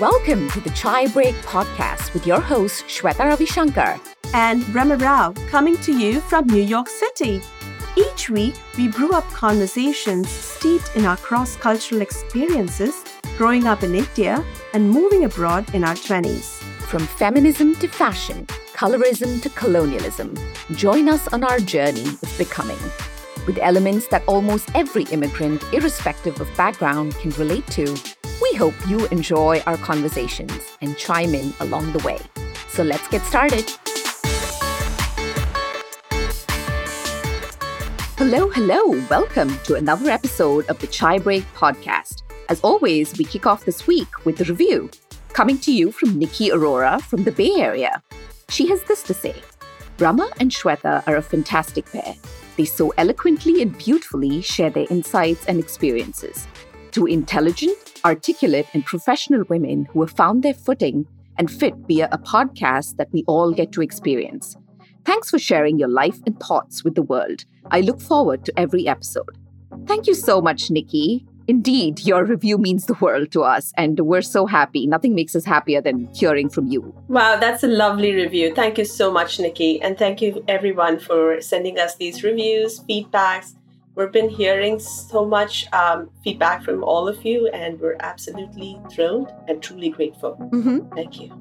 Welcome to the Chai Break podcast with your host, Shweta Ravishankar and Rama Rao, coming to you from New York City. Each week, we brew up conversations steeped in our cross cultural experiences, growing up in India and moving abroad in our 20s. From feminism to fashion, colorism to colonialism, join us on our journey of becoming. With elements that almost every immigrant, irrespective of background, can relate to, hope you enjoy our conversations and chime in along the way. So let's get started. Hello, hello. Welcome to another episode of the Chai Break podcast. As always, we kick off this week with a review coming to you from Nikki Arora from the Bay Area. She has this to say Rama and Shweta are a fantastic pair. They so eloquently and beautifully share their insights and experiences. Two intelligent, articulate, and professional women who have found their footing and fit via a podcast that we all get to experience. Thanks for sharing your life and thoughts with the world. I look forward to every episode. Thank you so much, Nikki. Indeed, your review means the world to us, and we're so happy. Nothing makes us happier than hearing from you. Wow, that's a lovely review. Thank you so much, Nikki. And thank you, everyone, for sending us these reviews, feedbacks. We've been hearing so much um, feedback from all of you, and we're absolutely thrilled and truly grateful. Mm-hmm. Thank you.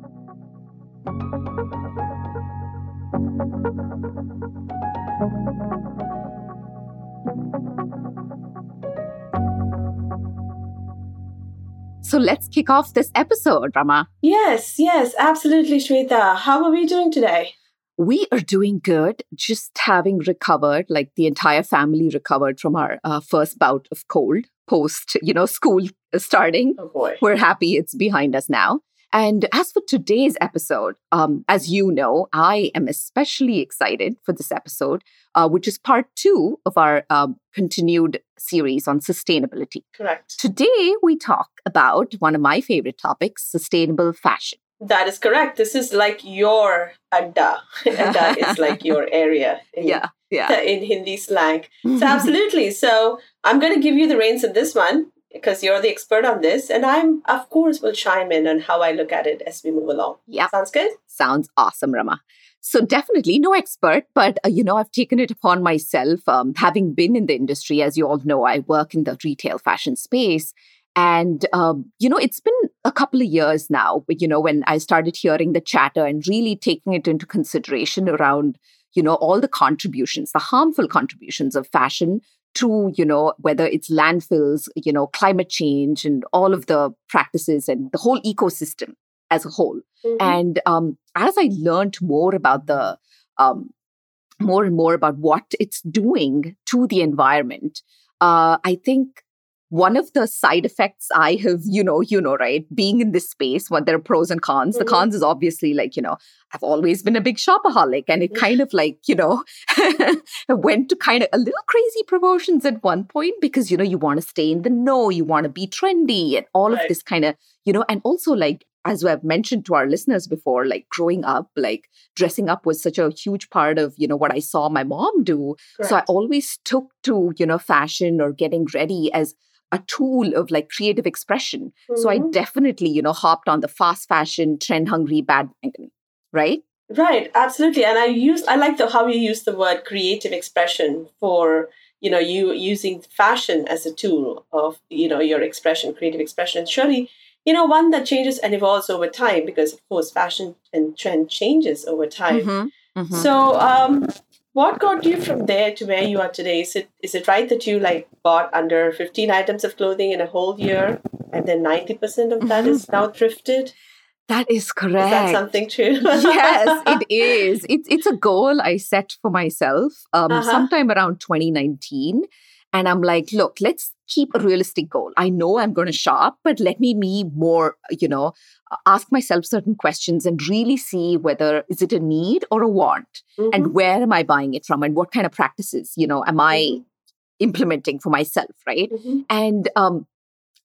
So let's kick off this episode, Rama. Yes, yes, absolutely, Shweta. How are we doing today? We are doing good, just having recovered, like the entire family recovered from our uh, first bout of cold post, you know, school starting. Oh boy. We're happy it's behind us now. And as for today's episode, um, as you know, I am especially excited for this episode, uh, which is part two of our um, continued series on sustainability. Correct. Today, we talk about one of my favorite topics sustainable fashion. That is correct. This is like your adda. adda is like your area. In, yeah, yeah. In Hindi slang. So, absolutely. So, I'm going to give you the reins of this one because you're the expert on this. And I'm, of course, will chime in on how I look at it as we move along. Yeah. Sounds good? Sounds awesome, Rama. So, definitely no expert, but uh, you know, I've taken it upon myself, um, having been in the industry. As you all know, I work in the retail fashion space. And, um, you know, it's been a couple of years now, you know, when I started hearing the chatter and really taking it into consideration around, you know, all the contributions, the harmful contributions of fashion to, you know, whether it's landfills, you know, climate change and all of the practices and the whole ecosystem as a whole. Mm-hmm. And um, as I learned more about the, um, more and more about what it's doing to the environment, uh, I think one of the side effects I have, you know, you know, right, being in this space, what there are pros and cons. Mm-hmm. The cons is obviously like, you know, I've always been a big shopaholic and it kind of like, you know, went to kind of a little crazy promotions at one point because, you know, you want to stay in the know, you want to be trendy and all right. of this kind of, you know, and also like, as I've mentioned to our listeners before, like growing up, like dressing up was such a huge part of, you know, what I saw my mom do. Correct. So I always took to, you know, fashion or getting ready as a tool of like creative expression. Mm-hmm. So I mm-hmm. definitely, you know, hopped on the fast fashion, trend hungry bandwagon, right? Right, absolutely. And I use I like the how you use the word creative expression for you know you using fashion as a tool of you know your expression, creative expression. And surely, you know, one that changes and evolves over time because of course fashion and trend changes over time. Mm-hmm. Mm-hmm. So um, what got you from there to where you are today? Is it is it right that you like bought under 15 items of clothing in a whole year and then 90% of that is now thrifted? That is correct. Is that something true? yes, it is. It's it's a goal I set for myself um, uh-huh. sometime around 2019. And I'm like, look, let's keep a realistic goal. I know I'm going to shop, but let me be more, you know, ask myself certain questions and really see whether is it a need or a want mm-hmm. and where am I buying it from and what kind of practices, you know, am I mm-hmm. implementing for myself, right? Mm-hmm. And um,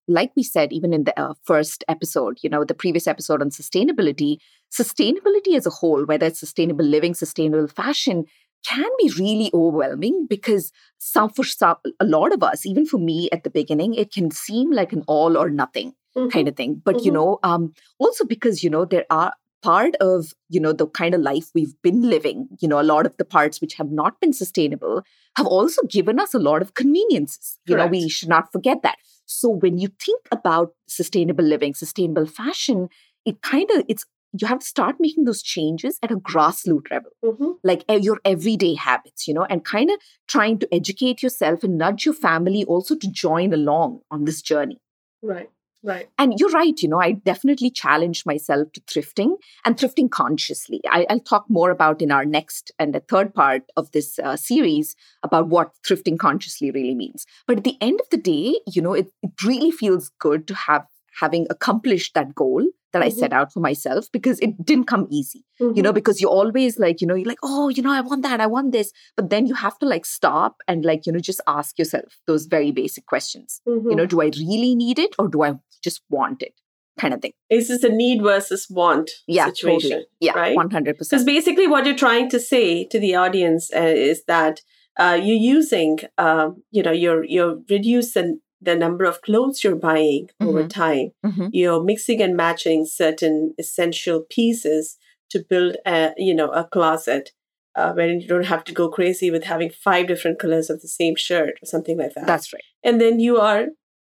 like we said, even in the uh, first episode, you know, the previous episode on sustainability, sustainability as a whole, whether it's sustainable living, sustainable fashion, can be really overwhelming because some for some, a lot of us, even for me at the beginning, it can seem like an all or nothing. mm-hmm. kind of thing. But, mm-hmm. you know, um, also because, you know, there are part of you know the kind of life we've been living you know a lot of the parts which have not been sustainable have also given us a lot of conveniences you Correct. know we should not forget that so when you think about sustainable living sustainable fashion it kind of it's you have to start making those changes at a grassroots level mm-hmm. like your everyday habits you know and kind of trying to educate yourself and nudge your family also to join along on this journey right Right. And you're right, you know, I definitely challenged myself to thrifting and thrifting consciously. I, will talk more about in our next and the third part of this uh, series about what thrifting consciously really means. But at the end of the day, you know, it, it really feels good to have having accomplished that goal that mm-hmm. I set out for myself because it didn't come easy, mm-hmm. you know, because you're always like, you know, you're like, oh, you know, I want that, I want this. But then you have to like stop and like, you know, just ask yourself those very basic questions. Mm-hmm. You know, do I really need it or do I just want it? Kind of thing. Is this a need versus want yeah, situation? Totally. Yeah, right? 100%. Because basically, what you're trying to say to the audience uh, is that uh, you're using, um, you know, you're you're reducing the number of clothes you're buying mm-hmm. over time. Mm-hmm. You're mixing and matching certain essential pieces to build a you know a closet uh, where you don't have to go crazy with having five different colors of the same shirt or something like that. That's right. And then you are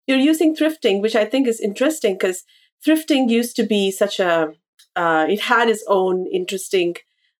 you're using thrifting, which I think is interesting because thrifting used to be such a uh, it had its own interesting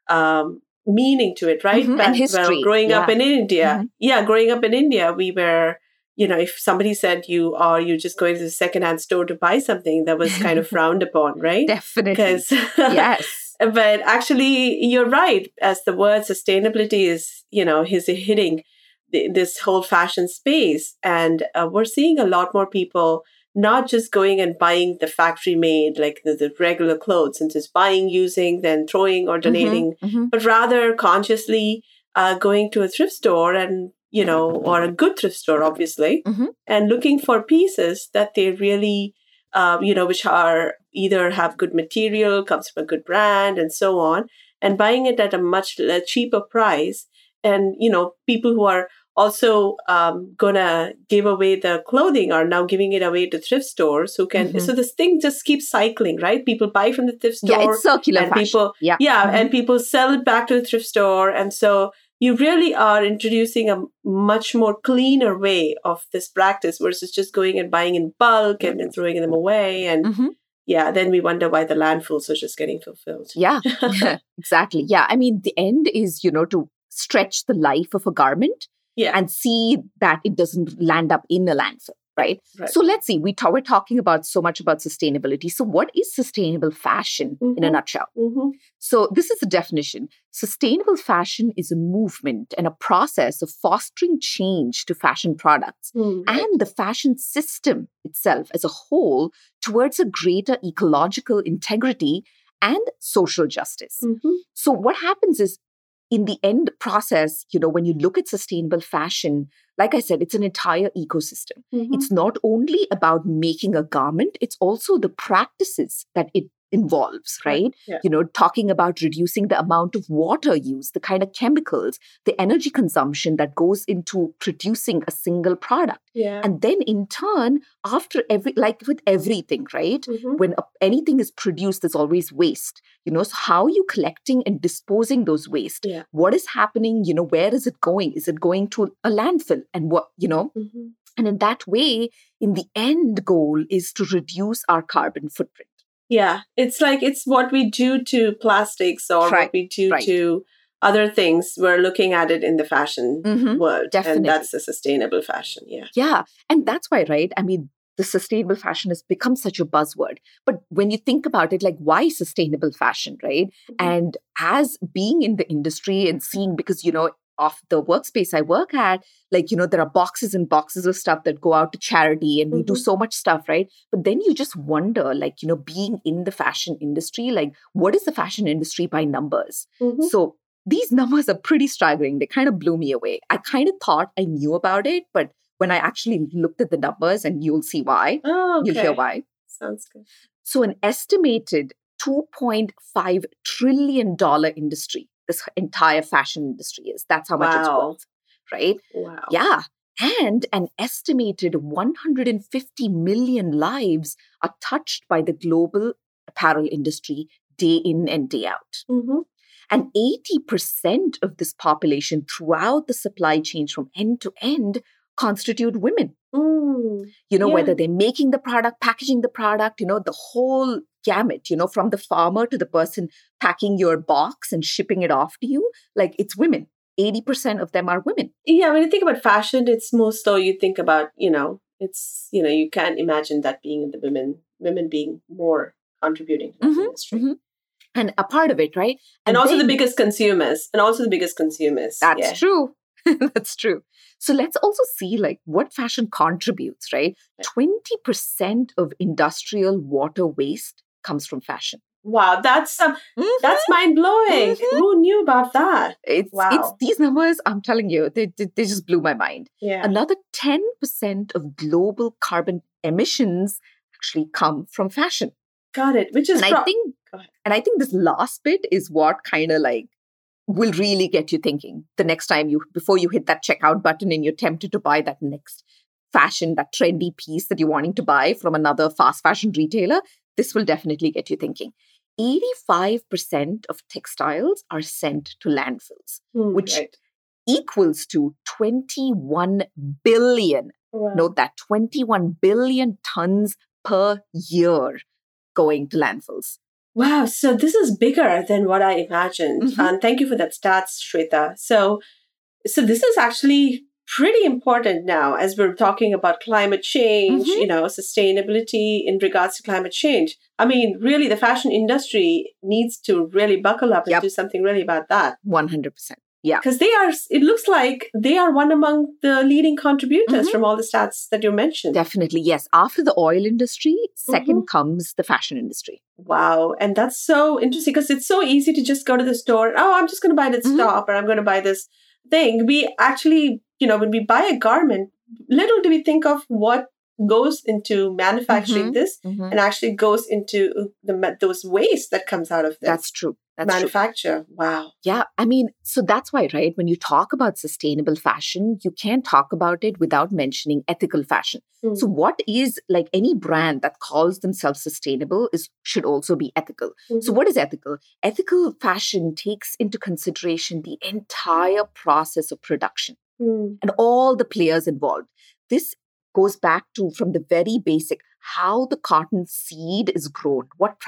um, meaning to it, right? Mm-hmm. and history. Well, growing yeah. up in India, mm-hmm. yeah, growing up in India, we were you know, if somebody said you are you're just going to the secondhand store to buy something, that was kind of frowned upon, right? Definitely. Because yes. but actually, you're right. As the word sustainability is, you know, is hitting the, this whole fashion space, and uh, we're seeing a lot more people not just going and buying the factory made, like the, the regular clothes, and just buying, using, then throwing or mm-hmm, donating, mm-hmm, mm-hmm. but rather consciously uh, going to a thrift store and you know, or a good thrift store, obviously, mm-hmm. and looking for pieces that they really, um, you know, which are either have good material, comes from a good brand, and so on, and buying it at a much cheaper price. And, you know, people who are also um, gonna give away the clothing are now giving it away to thrift stores who can mm-hmm. so this thing just keeps cycling right people buy from the thrift store yeah, it's circular and fashion. people yeah, yeah mm-hmm. and people sell it back to the thrift store and so you really are introducing a much more cleaner way of this practice versus just going and buying in bulk and then throwing them away and mm-hmm. yeah then we wonder why the landfills are just getting fulfilled. Yeah. Exactly. Yeah. I mean the end is you know to stretch the life of a garment yeah. and see that it doesn't land up in a landfill right? right. So let's see. We we're talking about so much about sustainability. So what is sustainable fashion mm-hmm. in a mm-hmm. nutshell? Mm-hmm. So this is the definition. Sustainable fashion is a movement and a process of fostering change to fashion products mm-hmm. and the fashion system itself as a whole towards a greater ecological integrity and social justice. Mm-hmm. So what happens is in the end process, you know, when you look at sustainable fashion, like I said, it's an entire ecosystem. Mm-hmm. It's not only about making a garment, it's also the practices that it involves, right? Yeah. You know, talking about reducing the amount of water used, the kind of chemicals, the energy consumption that goes into producing a single product. Yeah. And then in turn, after every, like with everything, right? Mm-hmm. When anything is produced, there's always waste. You know, so how are you collecting and disposing those waste? Yeah. What is happening? You know, where is it going? Is it going to a landfill? And what, you know? Mm-hmm. And in that way, in the end goal is to reduce our carbon footprint. Yeah, it's like it's what we do to plastics or right. what we do right. to other things. We're looking at it in the fashion mm-hmm. world. Definitely. And that's the sustainable fashion. Yeah. Yeah. And that's why, right? I mean, the sustainable fashion has become such a buzzword. But when you think about it, like why sustainable fashion, right? Mm-hmm. And as being in the industry and seeing, because, you know, of the workspace I work at, like, you know, there are boxes and boxes of stuff that go out to charity and we mm-hmm. do so much stuff, right? But then you just wonder, like, you know, being in the fashion industry, like, what is the fashion industry by numbers? Mm-hmm. So these numbers are pretty staggering. They kind of blew me away. I kind of thought I knew about it, but when I actually looked at the numbers, and you'll see why, oh, okay. you'll hear why. Sounds good. So, an estimated $2.5 trillion industry this entire fashion industry is. That's how much wow. it's worth, right? Wow. Yeah. And an estimated 150 million lives are touched by the global apparel industry day in and day out. Mm-hmm. And 80% of this population throughout the supply chain from end to end constitute women. Mm. You know, Yeah. whether they're making the product, packaging the product, you know, the whole gamut, you know, from the farmer to the person packing your box and shipping it off to you, like it's women. 80% of them are women. Yeah, when you think about fashion, it's more so you think about, you know, it's, you know, you can't imagine that being in the women, women being more contributing to the Mhm, industry. mhm. And a part of it, right? And, also the biggest consumers, and also the biggest consumers. That's yeah. true. That's true. So let's also see like what fashion contributes, right? 20% of industrial water waste comes from fashion. Wow, that's um, Mhm. that's mind blowing. Mhm. Who knew about that? It's, it's Wow. these numbers, I'm telling you, they, they, they just blew my mind. Yeah. Another 10% of global carbon emissions actually come from fashion. Got it. Which is And I think and I think this last bit is what kind of like will really get you thinking the next time you before you hit that checkout button and you're tempted to buy that next fashion, that trendy piece that you're wanting to buy from another fast fashion retailer, this will definitely get you thinking. 85% of textiles are sent to landfills, Hmm, which- right. equals to 21 billion Wow. Note that 21 billion tons per year going to landfills. Wow, so this is bigger than what I imagined. Mhm. And thank you for that stats, Shweta. So, so this is actually pretty important now as we're talking about climate change, Mhm. you know, sustainability in regards to climate change. I mean, really, the fashion industry needs to really buckle up and Yep. do something really about that 100%. Yeah. because they are. It looks like they are one among the leading contributors Mhm. from all the stats that you mentioned. Definitely. Yes. After the oil industry, 2nd Mm-hmm. comes the fashion industry. Wow. And that's so interesting because it's so easy to just go to the store. Oh, I'm just going to buy this Mhm. top or I'm going to buy this thing. We actually, you know, when we buy a garment, little do we think of what goes into manufacturing Mhm. this and actually goes into the ma- those waste that comes out of this That's true. That's true. manufacture. Wow. Yeah. I mean, so that's why, right? When you talk about sustainable fashion, you can't talk about it without mentioning ethical fashion. Mm. So, what is like any brand that calls themselves sustainable is should also be ethical. So, Mhm. what is ethical? Ethical fashion takes into consideration the entire process of production Mm. and all the players involved. This goes back to from the very basic how the cotton seed is grown, what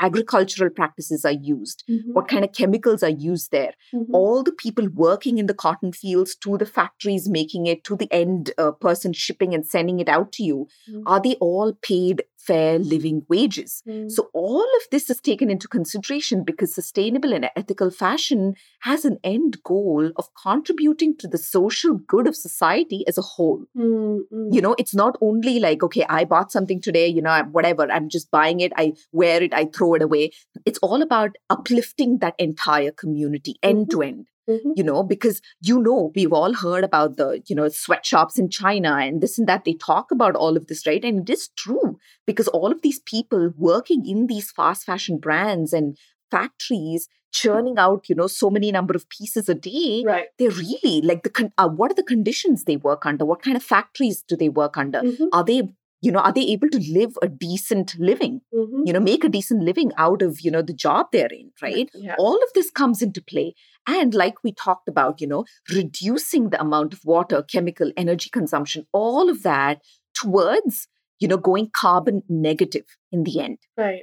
agricultural practices are used, Mhm. what kind of chemicals are used there, Mhm. all the people working in the cotton fields to the factories making it to the end uh, person shipping and sending it out to you Mm. are they all paid fair living wages. Mm. so all of this is taken into consideration because sustainable and ethical fashion has an end goal of contributing to the social good of society as a whole. Mm, mm. you know it's not only like okay i bought something today you know whatever i'm just buying it i wear it i throw it away. It's all about uplifting that entire community end to end Mhm. you know because you know we've all heard about the you know sweatshops in china and this and that they talk about all of this right and it is true because all of these people working in these fast fashion brands and factories churning out you know so many number of pieces a day Right. they're really like the con- uh, what are the conditions they work under what kind of factories do they work under Mhm. are they you know are they able to live a decent living Mhm. you know make a decent living out of you know the job they're in right Yeah. all of this comes into play and like we talked about you know reducing the amount of water chemical energy consumption all of that towards you know going carbon negative in the end Right.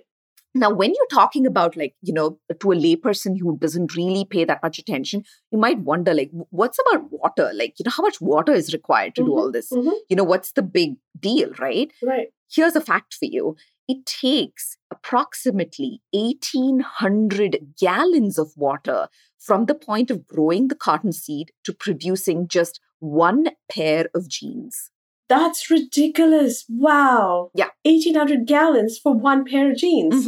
now when you're talking about like you know to a layperson who doesn't really pay that much attention you might wonder like what's about water like you know how much water is required to do Mhm. all this Mhm. you know what's the big deal right Right. here's a fact for you it takes approximately 1800 gallons of water from the point of growing the cotton seed to producing just one pair of jeans That's ridiculous. Wow. Yeah. 1,800 gallons for one pair of jeans.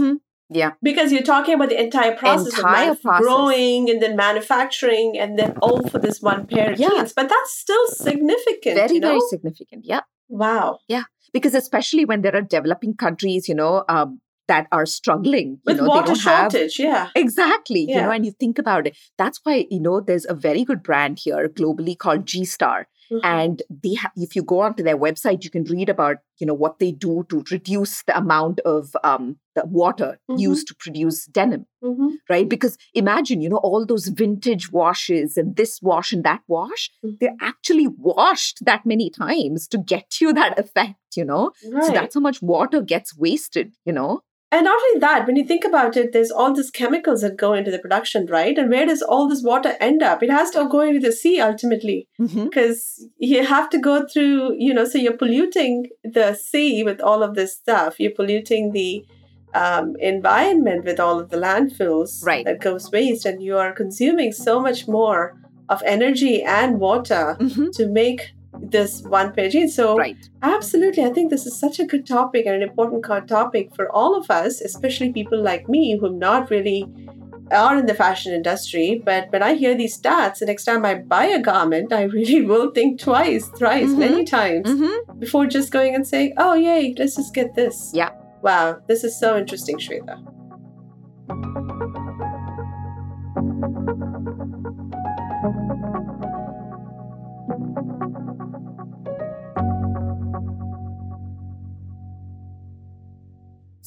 yeah Because you're talking about the entire process Entire of process. growing and then manufacturing and then all for this one pair of Yeah. jeans. But that's still significant. very you know? very significant yeah Wow. Yeah. Because especially when there are developing countries you know um, that are struggling you With know they water don't have shortage. Yeah. Exactly. You know, and you think about it. That's why, you know, there's a very good brand here globally called G Star. Mm-hmm. And they ha- if you go onto their website, you can read about you know what they do to reduce the amount of um, the water mm-hmm. used to produce denim, mm-hmm. right? Because imagine you know all those vintage washes and this wash and that wash, mm-hmm. they're actually washed that many times to get you that effect, you know. Right. So that's how much water gets wasted, you know. And not only that, when you think about it, there's all these chemicals that go into the production, right? And where does all this water end up? It has to go into the sea ultimately, because mm-hmm. you have to go through, you know, so you're polluting the sea with all of this stuff. You're polluting the um, environment with all of the landfills right. that goes waste, and you are consuming so much more of energy and water mm-hmm. to make this one page So, right. absolutely, I think this is such a good topic and an important topic for all of us, especially people like me who not really are in the fashion industry. But when I hear these stats, the next time I buy a garment, I really will think twice, thrice, mm-hmm. many times mm-hmm. before just going and saying, "Oh, yay, let's just get this." Yeah. Wow, this is so interesting, Shweta.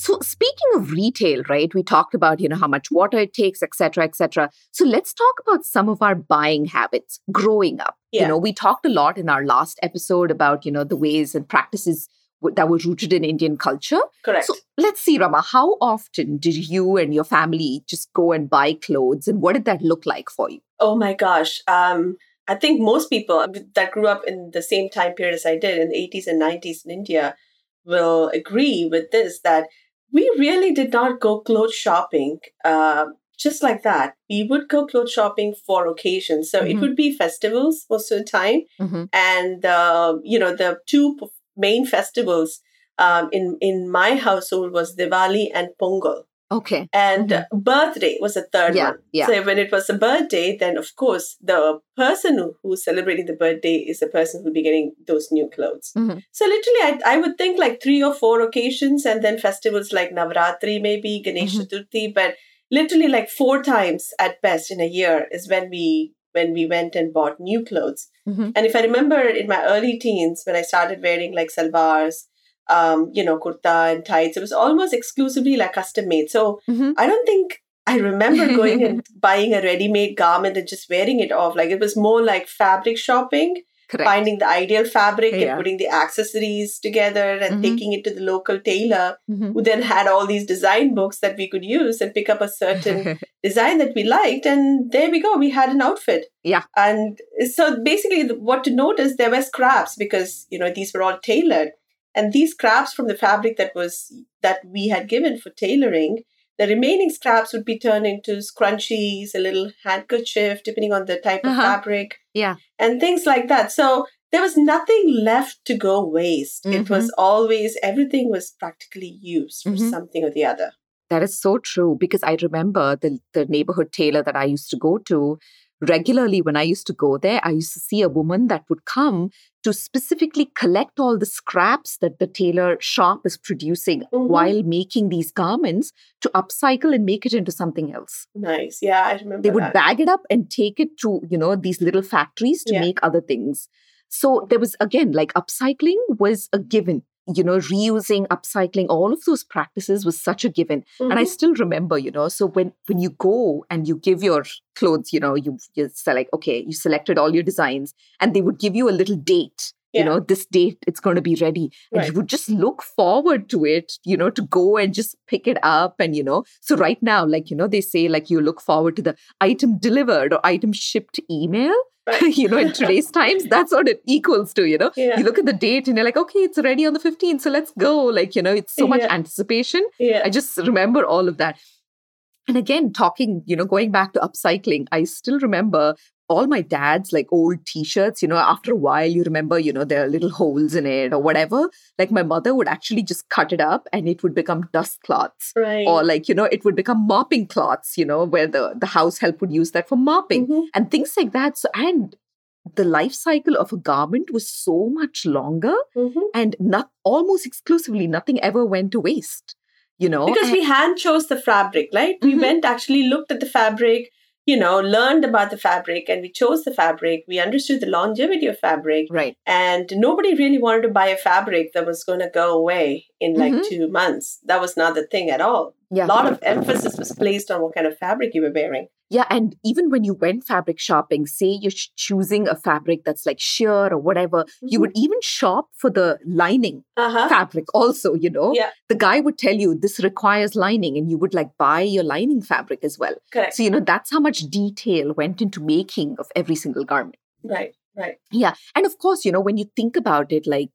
So speaking of retail, right? We talked about, you know, how much water it takes, et cetera, et cetera. So let's talk about some of our buying habits growing up. Yeah. You know, we talked a lot in our last episode about, you know, the ways and practices that were rooted in Indian culture. Correct. So let's see, Rama, how often did you and your family just go and buy clothes and what did that look like for you? Oh my gosh. Um, I think most people that grew up in the same time period as I did in the 80s and 90s in India will agree with this that we really did not go clothes shopping uh, just like that. We would go clothes shopping for occasions. So mm-hmm. it would be festivals most of the time. Mm-hmm. And, uh, you know, the two main festivals um, in, in my household was Diwali and Pongal. Okay. And mm-hmm. birthday was the third yeah, one. Yeah. So when it was a birthday, then of course the person who, who's celebrating the birthday is the person who'll be getting those new clothes. Mm-hmm. So literally, I, I would think like three or four occasions, and then festivals like Navratri, maybe Ganesh mm-hmm. Chaturthi, but literally like four times at best in a year is when we when we went and bought new clothes. Mm-hmm. And if I remember in my early teens, when I started wearing like salwars um, you know, kurta and tights. It was almost exclusively like custom made. So mm-hmm. I don't think I remember going and buying a ready made garment and just wearing it off. Like it was more like fabric shopping. Correct. Finding the ideal fabric yeah. and putting the accessories together and mm-hmm. taking it to the local tailor, mm-hmm. who then had all these design books that we could use and pick up a certain design that we liked. And there we go, we had an outfit. Yeah. And so basically, what to notice, there were scraps because, you know, these were all tailored. And these scraps from the fabric that was that we had given for tailoring, the remaining scraps would be turned into scrunchies, a little handkerchief, depending on the type uh-huh. of fabric. Yeah. And things like that. So there was nothing left to go waste. Mm-hmm. It was mm-hmm. always everything was practically used for mm-hmm. something or the other. That is so true because I remember the, the neighborhood tailor that I used to go to regularly when I used to go there, I used to see a woman that would come to specifically collect all the scraps that the tailor shop is producing mm-hmm. while making these garments to upcycle and make it into something else. Nice. Yeah, I remember. They would that. bag it up and take it to, you know, these little factories to yeah. make other things. So there was again like upcycling was a given you know reusing upcycling all of those practices was such a given mm-hmm. and i mm-hmm. still remember you know so when when you go and you give your clothes you know you you select okay you selected all your designs and they would give you a little date yeah. you know this date it's going to be ready and right. you would just look forward to it you know to go and just pick it up and you know so right now like you know they say like you look forward to the item delivered or item shipped email right. you know in today's times that's what it equals to you know yeah. you look at the date and you're like okay it's ready on the 15th so let's go like you know it's so much anticipation yeah. i just remember all of that and again talking you know going back to upcycling i still remember all my dad's like old t-shirts you know after a while you remember you know there are little holes in it or whatever like my mother would actually just cut it up and it would become dust cloths right. or like you know it would become mopping cloths you know where the the house help would use that for mopping mm-hmm. and things like that so and the life cycle of a garment was so much longer mm-hmm. and not almost exclusively nothing ever went to waste you know because and, we hand chose the fabric right mm-hmm. we went actually looked at the fabric you know, learned about the fabric and we chose the fabric. We understood the longevity of fabric. Right. And nobody really wanted to buy a fabric that was going to go away in like Mhm. two months. That was not the thing at all. Yeah. A lot of emphasis was placed on what kind of fabric you were wearing. Yeah, and even when you went fabric shopping, say you're choosing a fabric that's like sheer or whatever, you Mhm. would even shop for the lining Uh-huh. fabric also, you know? Yeah. The guy would tell you this requires lining and you would like buy your lining fabric as well. Correct. So, you know, that's how much detail went into making of every single garment. Right. Right. Yeah. And of course, you know, when you think about it, like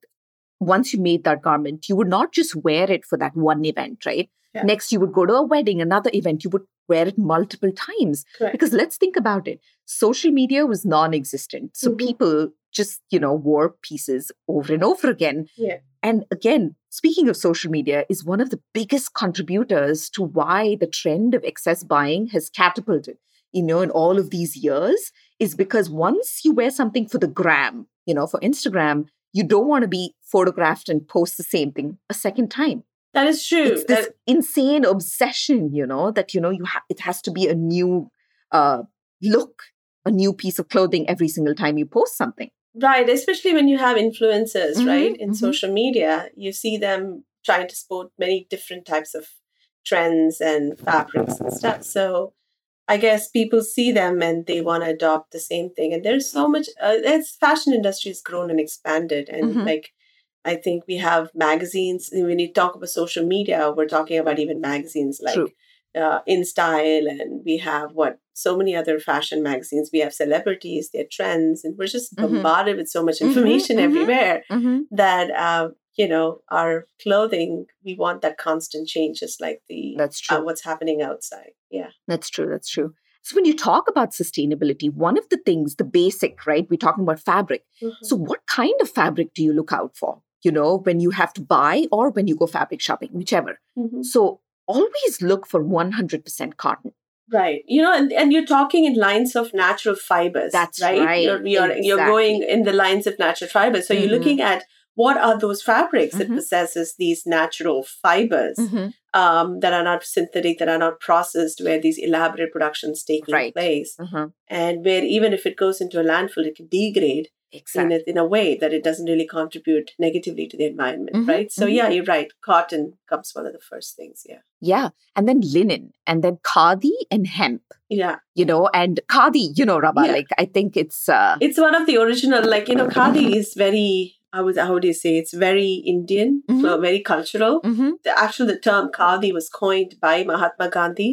once you made that garment, you would not just wear it for that one event, right? Yeah. Next, you would go to a wedding, another event, you would wear it multiple times. Correct. Because let's think about it. Social media was non existent. So Mhm. people just, you know, wore pieces over and over again. Yeah. And again, speaking of social media, is one of the biggest contributors to why the trend of excess buying has catapulted, you know, in all of these years, is because once you wear something for the gram, you know, for Instagram, you don't want to be photographed and post the same thing a second time. That is true. It's this That- insane obsession, you know, that you know you ha- it has to be a new uh, look, a new piece of clothing every single time you post something. Right, especially when you have influencers, Mhm, right, in mhm. social media, you see them trying to sport many different types of trends and fabrics and stuff. So I guess people see them and they want to adopt the same thing. And there's so much, uh, it's fashion industry has grown and expanded. And Mhm. like, I think we have magazines. When you talk about social media, we're talking about even magazines like uh, InStyle, and we have what so many other fashion magazines. We have celebrities, their trends, and we're just Mhm. bombarded with so much Mhm, information mhm. everywhere Mm-hmm. that uh, you know our clothing. We want that constant change, just like the That's true. uh, what's happening outside. Yeah, That's true. That's true. So when you talk about sustainability, one of the things, the basic, right? We're talking about fabric. Mhm. So what kind of fabric do you look out for? You know, when you have to buy or when you go fabric shopping, whichever. Mhm. So always look for 100% cotton. right. You know, and, and you're talking in lines of natural fibers. That's right. right. You're you're, you're going in the lines of natural fibers. So Mhm. you're looking at what are those fabrics that Mhm. possesses these natural fibers. Mhm. um, that are not synthetic, that are not processed, where these elaborate productions taking Right. place, Uh-huh. and where even if it goes into a landfill, it can degrade in a, in a way that it doesn't really contribute negatively to the environment, Mhm, right? So mhm. yeah, you're right. Cotton comes one of the first things. Yeah, Yeah. And then linen and then khadi and hemp, yeah. you know, and khadi, you know, Rabba, Yeah. like I think it's uh It's one of the original. Like you know, khadi is very. I would how would you say? It's very Indian, Mhm. so very cultural. mhm, the actually the term khadi was coined by Mahatma Gandhi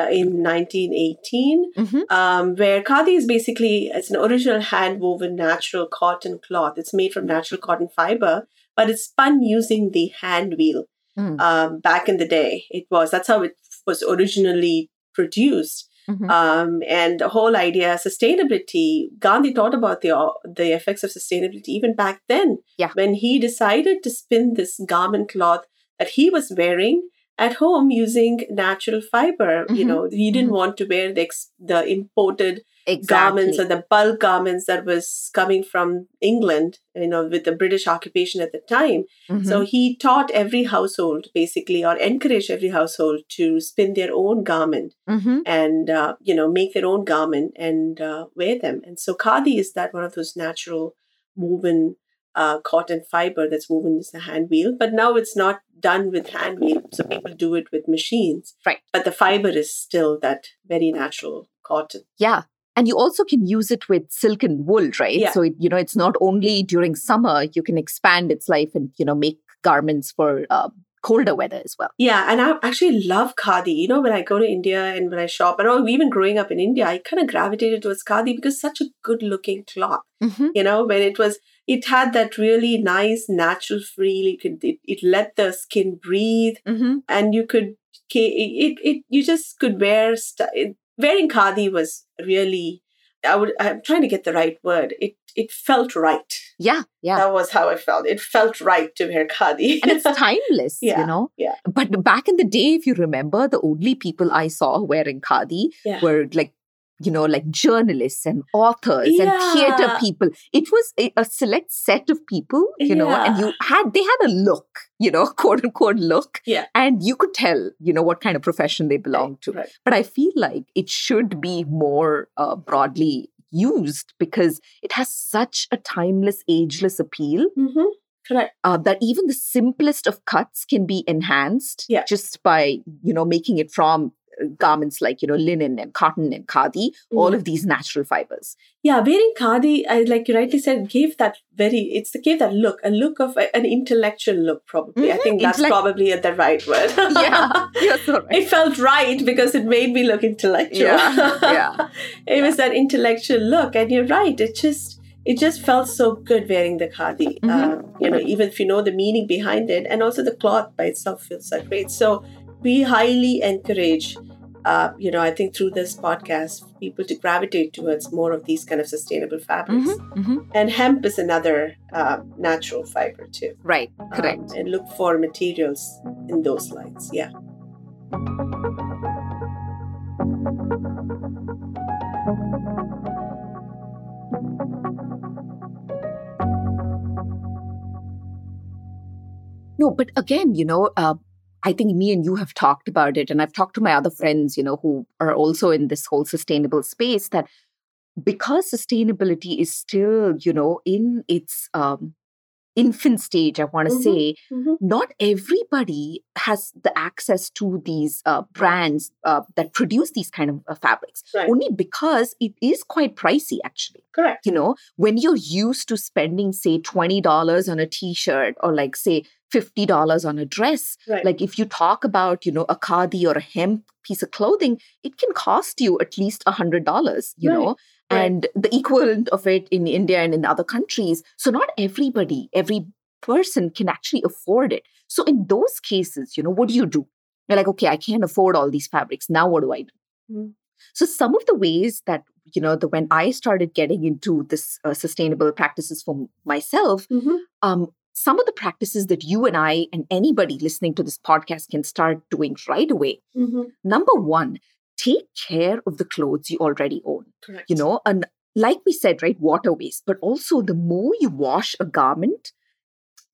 uh, in 1918, mhm. um, where khadi is basically it's an original hand woven natural cotton cloth. It's made from natural cotton fiber, but it's spun using the hand wheel. Mm. Um, back in the day, it was that's how it was originally produced. Mhm. Um, and the whole idea, sustainability. Gandhi thought about the the effects of sustainability even back then. Yeah. When he decided to spin this garment cloth that he was wearing at home using natural fiber, you Mhm. know, he didn't Mhm. want to wear the ex- the imported exactly. garments or the bulk garments that was coming from England, you know, with the British occupation at the time. Mhm. So he taught every household basically, or encouraged every household to spin their own garment Mhm. and uh, you know make their own garment and uh, wear them. And so khadi is that one of those natural woven uh, cotton fiber that's woven with a hand wheel. But now it's not done with hand wheel, so people do it with machines. Right. But the fiber is still that very natural cotton. Yeah. And you also can use it with silk and wool, right? Yeah. So, it, you know, it's not only during summer, you can expand its life and, you know, make garments for uh, colder weather as well. Yeah, and I actually love khadi. You know, when I go to India and when I shop, and oh, even growing up in India, I kind of gravitated towards khadi because such a good looking cloth. Mm-hmm. You know, when it was, it had that really nice natural feel. You could, it, it let the skin breathe, Mm-hmm. and you could, it, it, you just could wear. St- wearing khadi was really. I would. I'm trying to get the right word. It it felt right. Yeah. Yeah. That was how I felt. It felt right to wear khadi. and it's timeless, yeah, you know? yeah. But back in the day, if you remember, the only people I saw wearing khadi Yeah. were like you know, like journalists and authors and theater people. It was a, a select set of people, you know, and you had, they had a look, you know, quote unquote look. Yeah. And you could tell, you know, what kind of profession they belong to. Right. But I feel like it should be more uh, broadly used because it has such a timeless, ageless appeal Mm-hmm. Correct. uh, that even the simplest of cuts can be enhanced Yeah. just by you know making it from garments like you know linen and cotton and khadi all of these natural fibers Yeah, wearing khadi, I like you rightly said, gave that very it's the gave that look, a look of a- an intellectual look. Probably, I Mhm, think that's intellect- probably the right word. yeah yes right it felt right because it made me look intellectual. Yeah, yeah. it was that intellectual look, and you're right. It just it just felt so good wearing the khadi. Mhm. Um, you know, even if you know the meaning behind it, and also the cloth by itself feels so great. So we highly encourage. Uh, you know, I think through this podcast, people to gravitate towards more of these kind of sustainable fabrics. Mhm, mhm. And hemp is another uh, natural fiber too. right Um, correct and look for materials in those lines. Yeah. no but again you know uh, I think me and you have talked about it, and I've talked to my other friends, you know, who are also in this whole sustainable space. That because sustainability is still, you know, in its um, infant stage, I want to Mhm, say, mhm. not everybody has the access to these uh, brands uh, that produce these kind of uh, fabrics. Right. Only because it is quite pricey, actually. Correct. You know, when you're used to spending, say, twenty dollars on a T-shirt, or like say fifty dollars on a dress, Right. like if you talk about, you know, a khadi or a hemp piece of clothing, it can cost you at least a hundred dollars, you Right, know, right. and the equivalent of it in India and in other countries. So not everybody, every person can actually afford it. So in those cases, you know, what do you do? You're like, okay, I can't afford all these fabrics. Now what do I do? Mhm. So some of the ways that you know, the when I started getting into this uh, sustainable practices for myself, Mhm. um, some of the practices that you and I and anybody listening to this podcast can start doing right away. Mhm. Number one, take care of the clothes you already own. Correct. You know, and like we said, right, water waste, but also the more you wash a garment,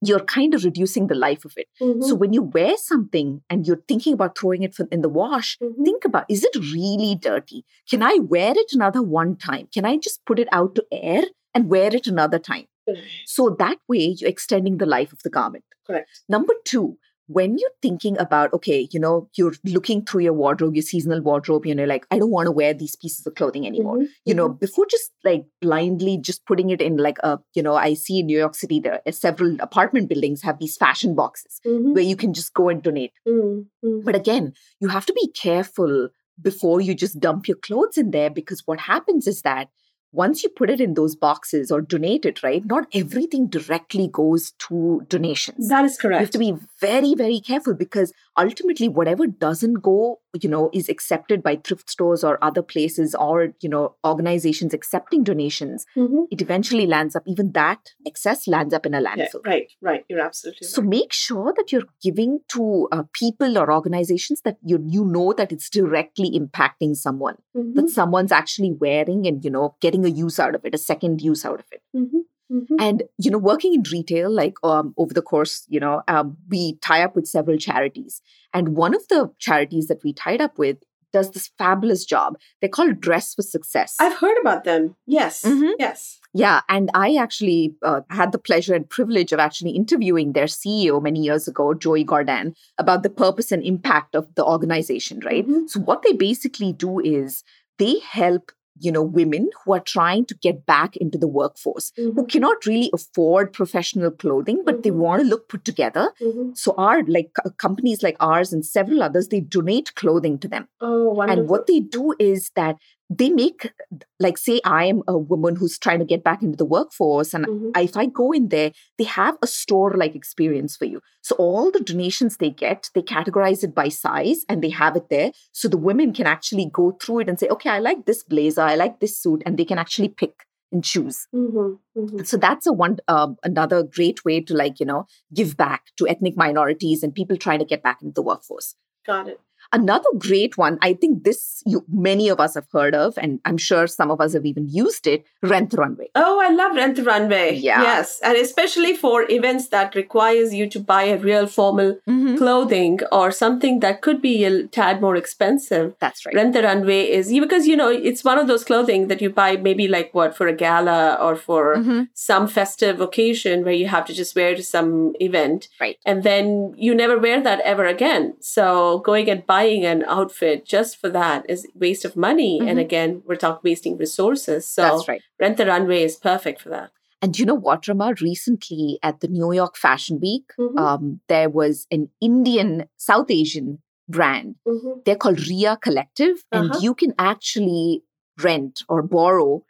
you're kind of reducing the life of it. Mhm. So when you wear something and you're thinking about throwing it in the wash, Mhm. think about is it really dirty? Can I wear it another one time? Can I just put it out to air and wear it another time? Correct. So that way you're extending the life of the garment. Correct. Number two, when you're thinking about, okay, you know, you're looking through your wardrobe, your seasonal wardrobe, you know, like, I don't want to wear these pieces of clothing anymore. Mhm. You know, before just like blindly just putting it in like a, you know, I see in New York City, there are several apartment buildings have these fashion boxes Mhm. where you can just go and donate. Mhm. Mhm. But again, you have to be careful before you just dump your clothes in there because what happens is that once you put it in those boxes or donate it, right, not everything directly goes to donations. That is correct. You have to be very, very careful because ultimately, whatever doesn't go, you know, is accepted by thrift stores or other places or, you know, organizations accepting donations. Mhm. It eventually lands up, even that excess lands up in a Yeah, landfill. right. Right. You're absolutely So right. make sure that you're giving to uh, people or organizations that you you know that it's directly impacting someone, Mhm. that someone's actually wearing and you know getting a use out of it, a second use out of it. Mhm. Mhm. And you know, working in retail, like um, over the course, you know, um, we tie up with several charities, and one of the charities that we tied up with does this fabulous job. They're called Dress for Success. I've heard about them. Yes. Mhm. Yes. Yeah, and I actually uh, had the pleasure and privilege of actually interviewing their CEO many years ago, Joi Gordon, about the purpose and impact of the organization, right? Mhm. So, what they basically do is they help you know women who are trying to get back into the workforce who Mhm. cannot really afford professional clothing but they Mhm. want to look put together Mhm. so our like co- companies like ours and several others they donate clothing to them Oh, wonderful. and what they do is that they make, like, say, I am a woman who's trying to get back into the workforce, and Mhm. if I go in there, they have a store like experience for you. So all the donations they get, they categorize it by size and they have it there. So the women can actually go through it and say, okay, I like this blazer, I like this suit, and they can actually pick and choose. Mhm. Mhm. So that's a one um, another great way to like you know give back to ethnic minorities and people trying to get back into the workforce. Got it. Another great one, I think this you, many of us have heard of, and I'm sure some of us have even used it Rent the Runway. Oh, I love Rent the Runway. Yeah. Yes. And especially for events that requires you to buy a real formal Mm-hmm. clothing or something that could be a tad more expensive. That's right. Rent the Runway is because, you know, it's one of those clothing that you buy maybe like what for a gala or for Mhm. some festive occasion where you have to just wear to some event. Right. And then you never wear that ever again. So going and buying an outfit just for that is waste of money. And Mhm. again, we're talking wasting resources. So That's right. Rent the Runway is perfect for that. And do you know what, Rama? Recently at the New York Fashion Week, Mhm. um, there was an Indian, South Asian brand. Mhm. They're called Ria Collective, and Uh-huh. you can actually rent or borrow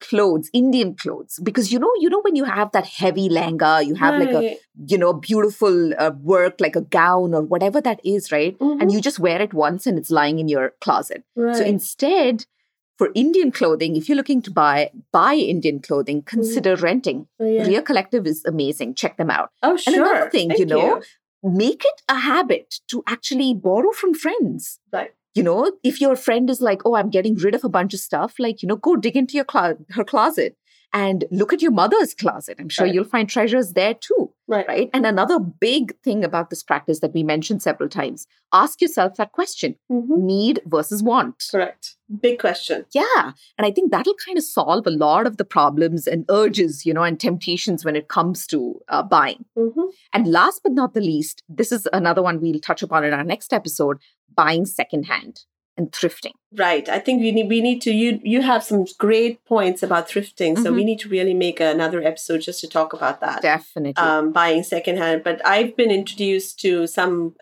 clothes, Indian clothes, because you know, you know, when you have that heavy langa, you have like a you know beautiful uh, work, like a gown or whatever that is, right? Mhm. And you just wear it once, and it's lying in your closet. right. So instead, for Indian clothing, if you're looking to buy buy Indian clothing, consider renting. Oh, yeah. Ria Collective is amazing. Check them out. Oh, And sure. another thing, you Thank know, make it a habit to actually borrow from friends. Right. You know, if your friend is like, "Oh, I'm getting rid of a bunch of stuff," like you know, go dig into your clo- her closet and look at your mother's closet. I'm sure Right. you'll find treasures there too, Right. right? And another big thing about this practice that we mentioned several times: ask yourself that question: Mhm. need versus want. Correct. Big question. Yeah. And I think that'll kind of solve a lot of the problems and urges, you know, and temptations when it comes to uh, buying. Mhm. And last but not the least, this is another one we'll touch upon in our next episode buying secondhand and thrifting. Right. I think we need we need to you you have some great points about thrifting, so we need to really make another episode just to talk about that. Definitely. Um, buying secondhand, but I've been introduced to some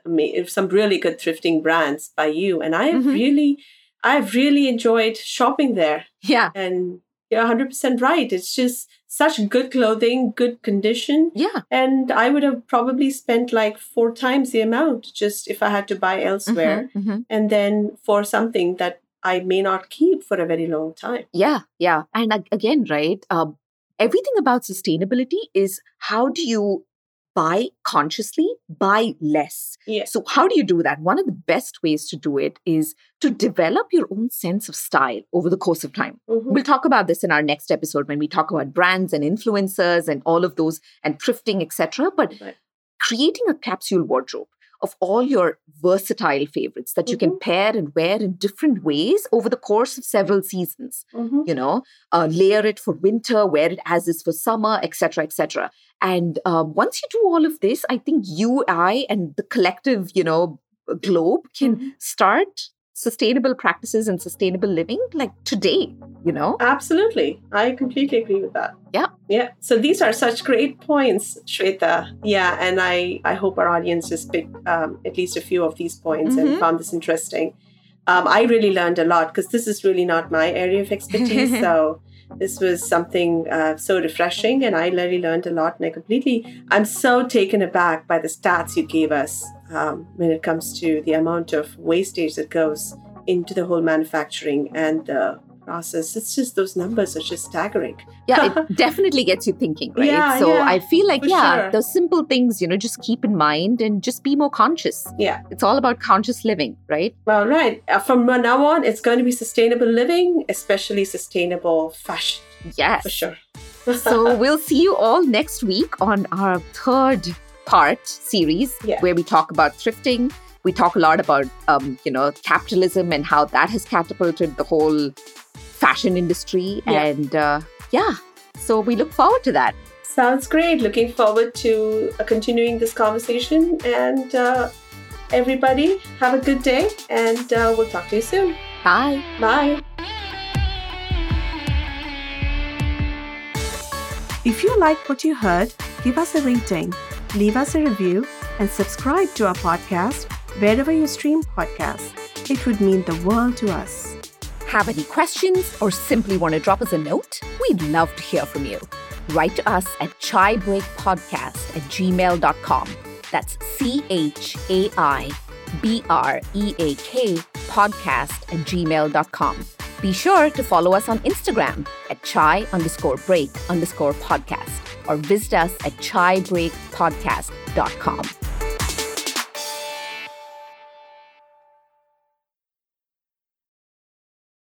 some really good thrifting brands by you, and I've Mhm. really, I've really enjoyed shopping there. yeah. And you're 100 percent right. It's just such good clothing, good condition, Yeah. and I would have probably spent like four times the amount just if I had to buy elsewhere, Mhm, mhm. and then for something that I may not keep for a very long time. Yeah. Yeah. And again, right? Um, everything about sustainability is how do you buy consciously, buy less. Yes. So, how do you do that? One of the best ways to do it is to develop your own sense of style over the course of time. Mhm. We'll talk about this in our next episode when we talk about brands and influencers and all of those and thrifting, etc. But Right. creating a capsule wardrobe of all your versatile favorites that you can pair and wear in different ways over the course of several seasons Mhm. you know uh, layer it for winter wear it as is for summer etc etc and uh, once you do all of this i think you i and the collective you know globe can Mhm. start sustainable practices and sustainable living like today you know Absolutely. I completely agree with that. Yeah. Yeah. So these are such great points, Shweta. Yeah. And I, I hope our audience just picked um, at least a few of these points Mhm. and found this interesting. Um, I really learned a lot because this is really not my area of expertise. so this was something uh, so refreshing and I really learned a lot. And I completely, I'm so taken aback by the stats you gave us um, when it comes to the amount of wastage that goes into the whole manufacturing and the process. It's just those numbers are just staggering. yeah it definitely gets you thinking right Yeah, so yeah, i feel like yeah sure. those simple things you know just keep in mind and just be more conscious Yeah. it's all about conscious living right Well, right. Uh, from now on, it's going to be sustainable living, especially sustainable fashion, yes for sure. so we'll see you all next week on our third part series Yeah. where we talk about thrifting we talk a lot about um, you know capitalism and how that has catapulted the whole fashion industry Yeah. and uh, yeah so we look forward to that Sounds great. Looking forward to uh, continuing this conversation. And uh, everybody, have a good day, and uh, we'll talk to you soon. bye Bye. If you liked what you heard, give us a rating, leave us a review, and subscribe to our podcast wherever you stream podcasts. It would mean the world to us. Have any questions or simply want to drop us a note? We'd love to hear from you. Write to us at chaibreakpodcast at gmail.com. That's C H A I B R E A K podcast at gmail.com. Be sure to follow us on Instagram at chai underscore break underscore podcast or visit us at chaibreakpodcast.com.